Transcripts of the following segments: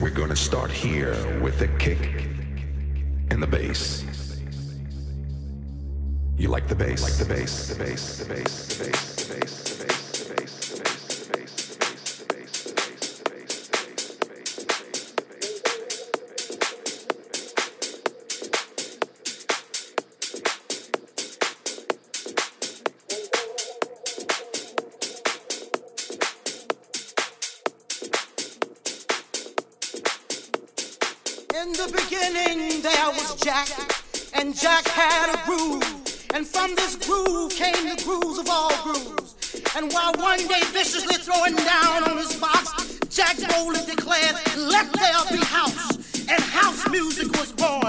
We're gonna start here with a kick and the bass. You like the bass? Like? The bass? The bass? The bass? The bass? The bass? The bass? And while one day viciously throwing down on his box, Jack boldly declared, Let there be house. And house music was born,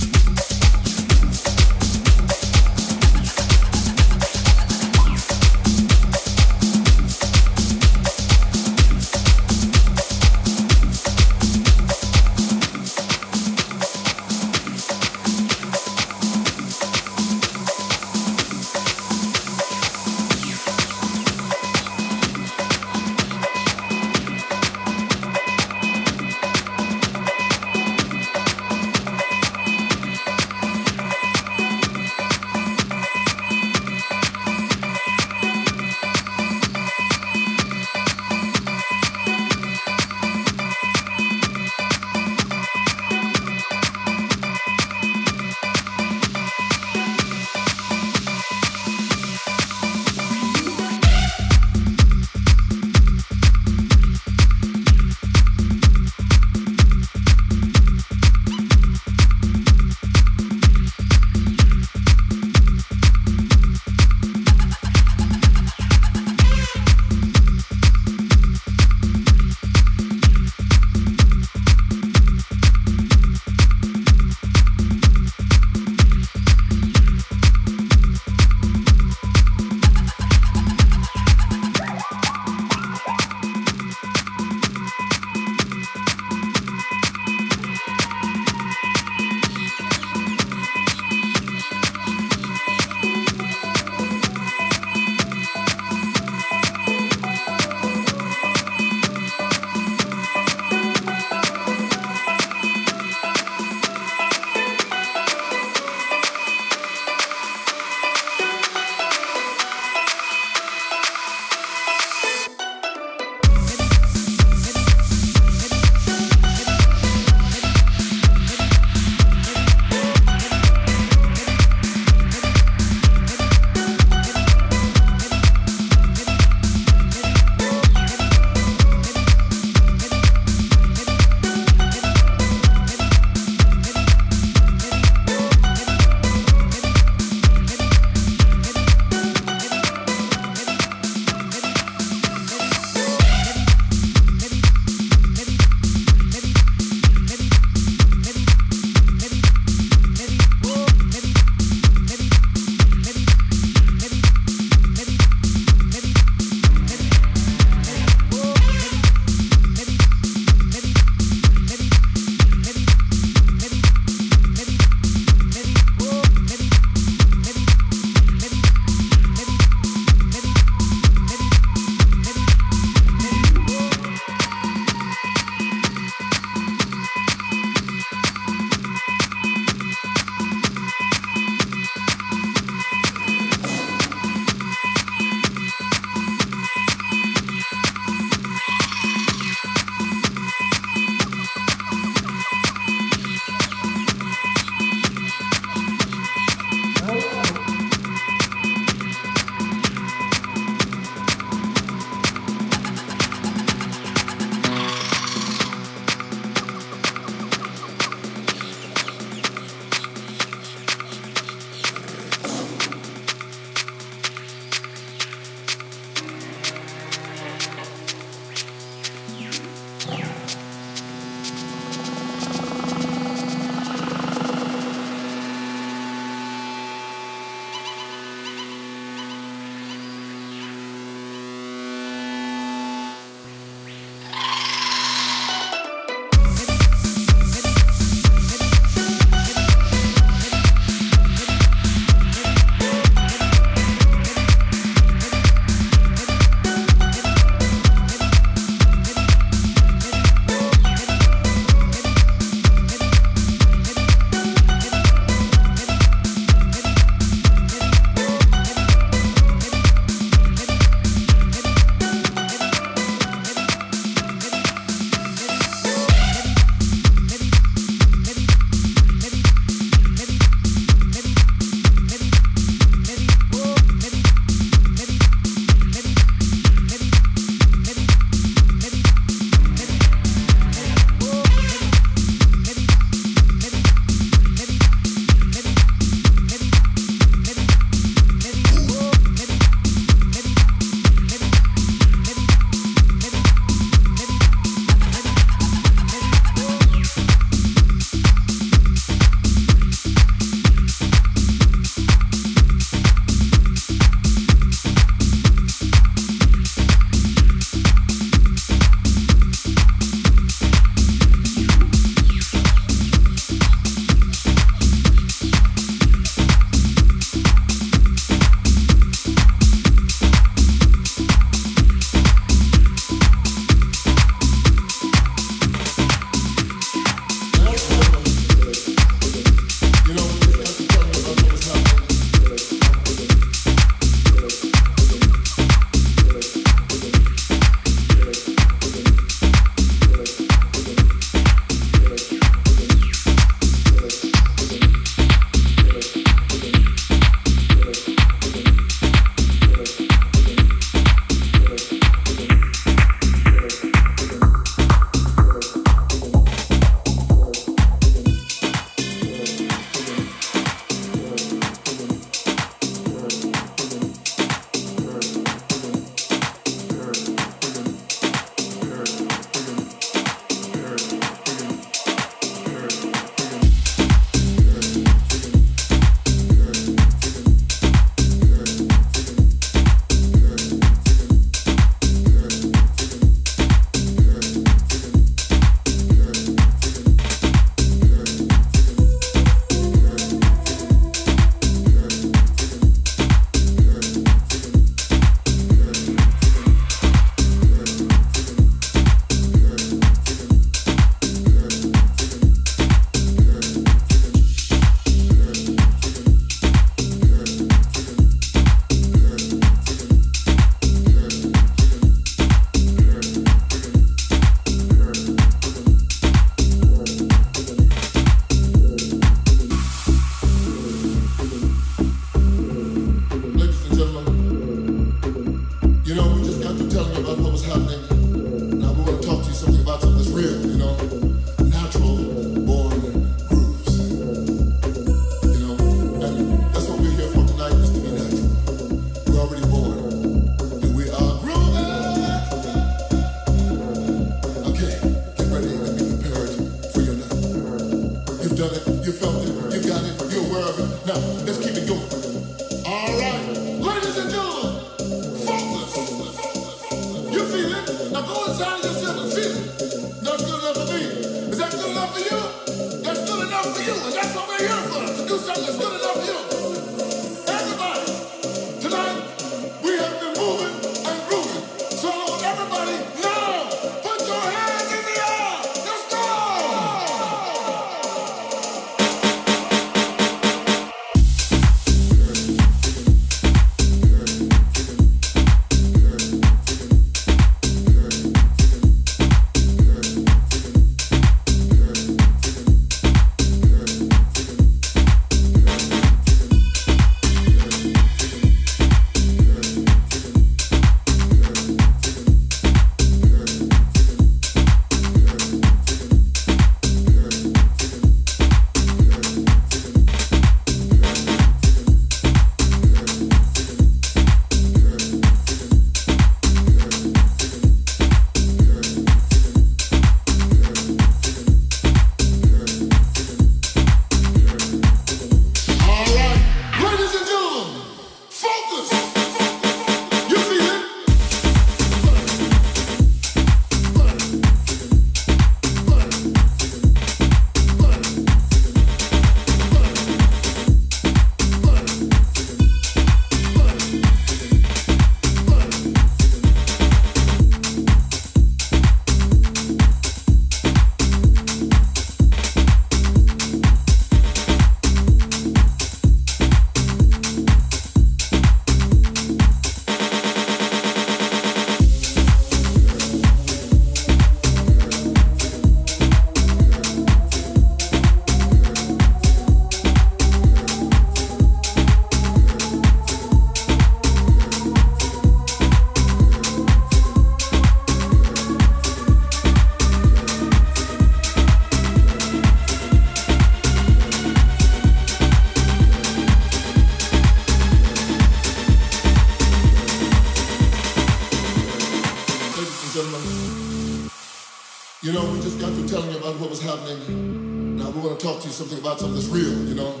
You know, we just got through telling you about what was happening. Now we want to talk to you something about something that's real, you know?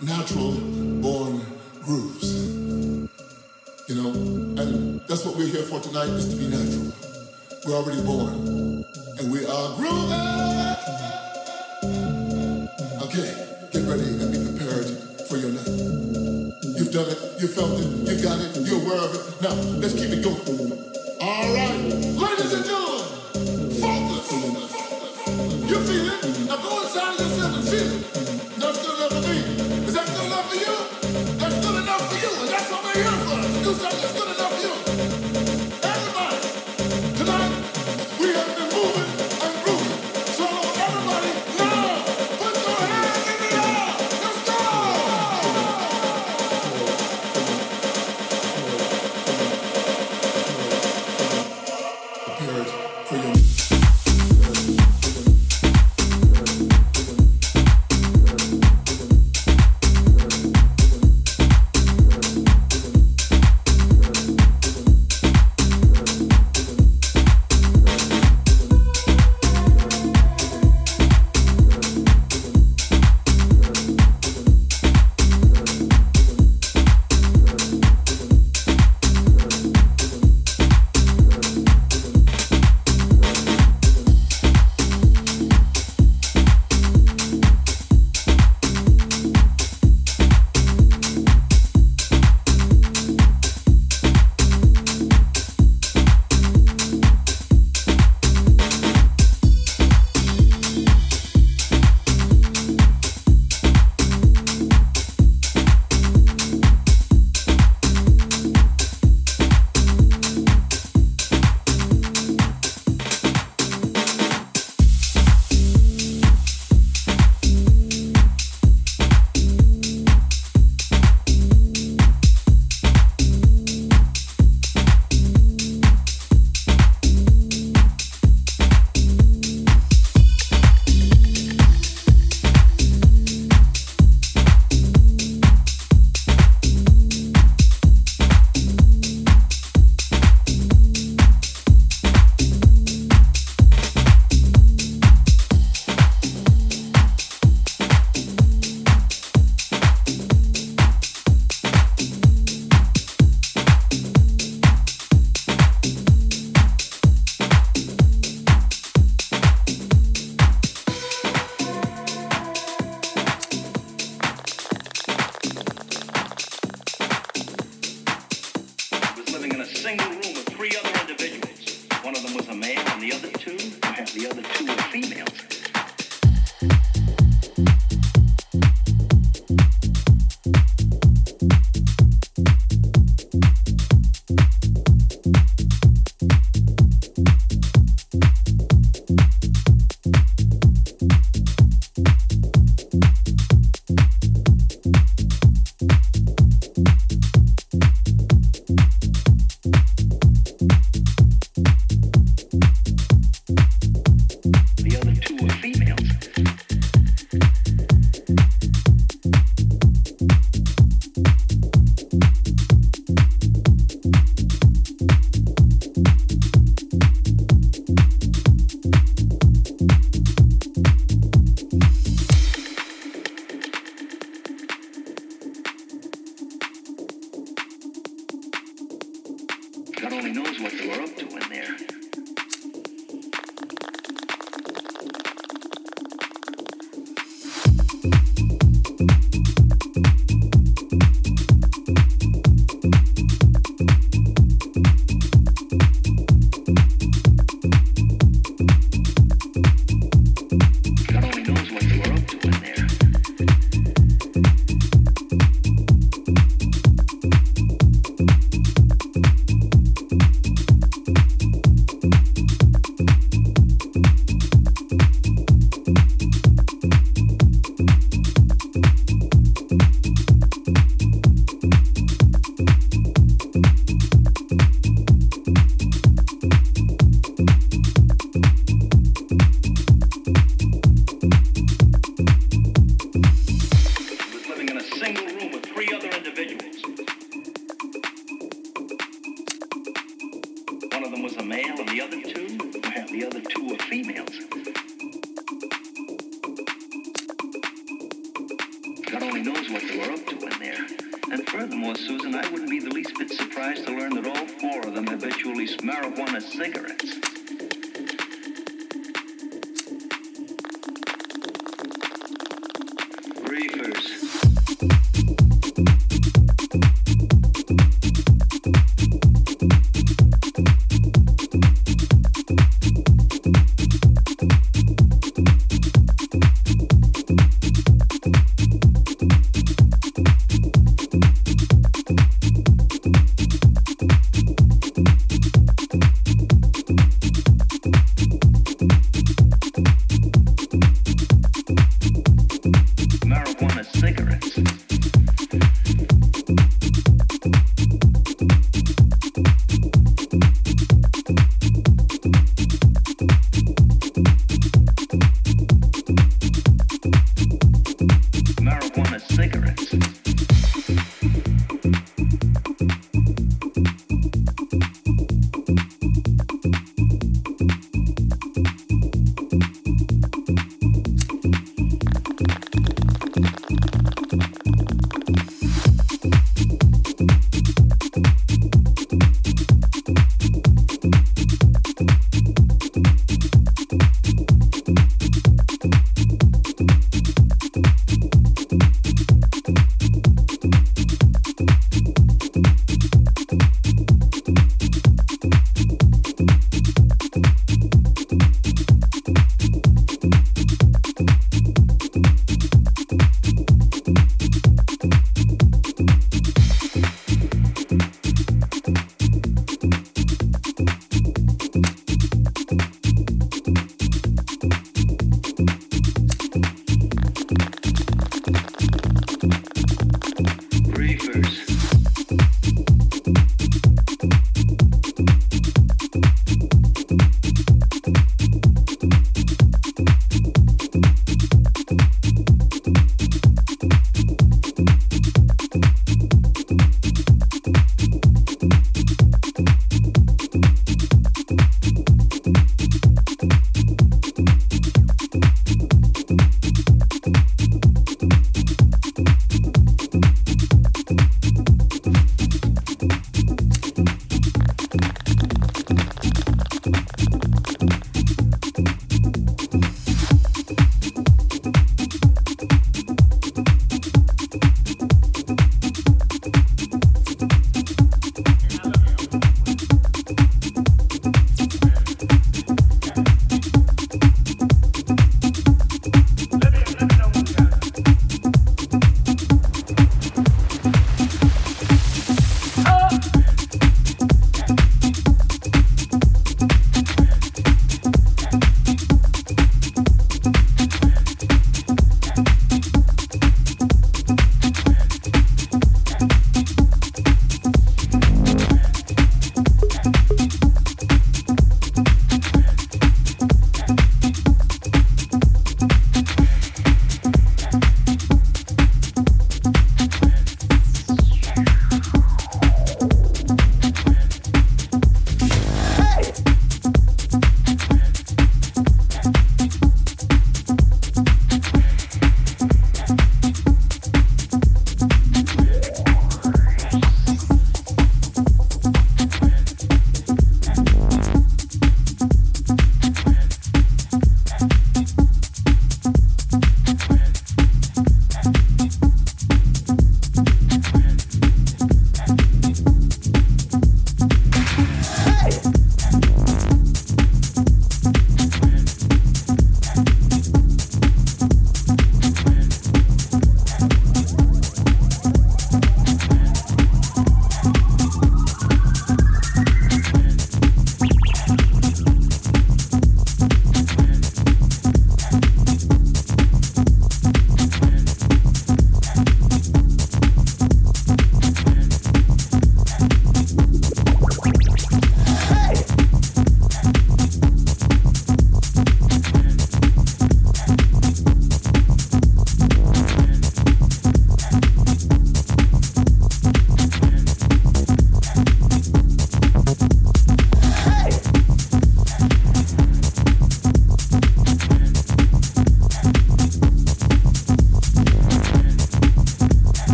Natural born grooves. You know, and that's what we're here for tonight is to be natural. We're already born. And we are grooving. Okay, get ready and be prepared for your night. You've done it, you felt it, you got it, you're aware of it. Now, let's keep it going. All right, ladies.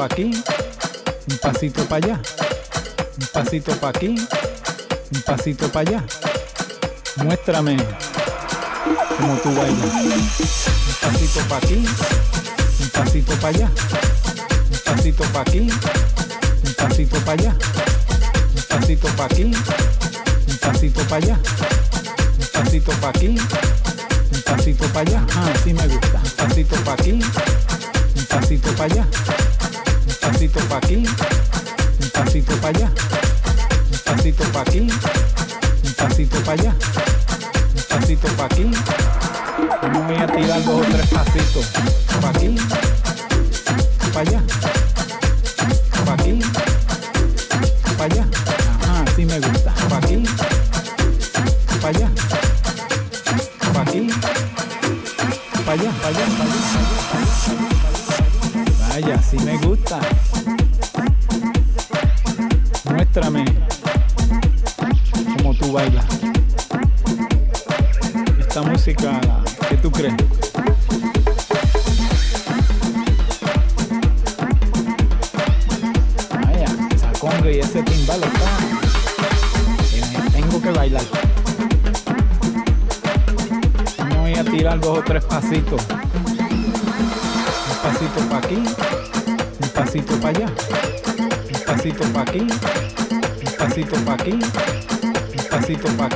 Para aquí, un pasito para allá, un pasito para aquí, un pasito para allá. Muéstrame cómo tú bailas. Un pasito para aquí, un pasito para allá, un pasito para aquí, un pasito para allá, un pasito para aquí, un pasito para allá, un pasito para aquí, un pasito para allá. Ah, sí me gusta. Un pasito para aquí, un pasito para allá pasito pa' aquí, un pasito pa' allá, un pasito pa' aquí, un pasito pa' allá, un pasito pa' aquí. Vamos voy a tirar dos o tres pasitos pa' aquí, pa' allá,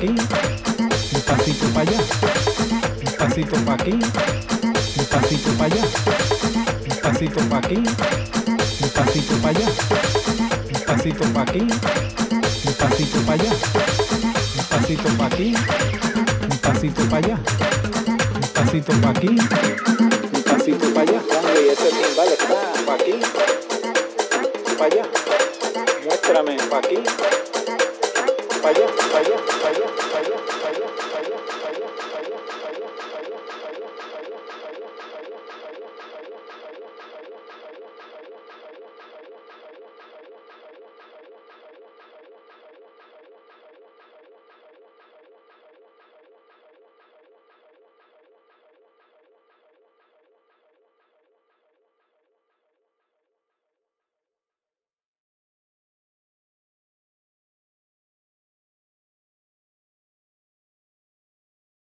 aquí, un pasito pa' allá, un pasito pa' aquí, un pasito pa' allá, un pasito pa' aquí, un pasito pa' allá, un pasito pa' aquí, un pasito pa' allá, un pasito pa' aquí, un pasito pa' allá, un pasito pa' aquí, un pasito pa' allá. Y ese timbal está pa' aquí, pa' allá. Muéstrame pa' aquí, pa' allá, pa' allá, pa' allá, pa' allá, pa' allá.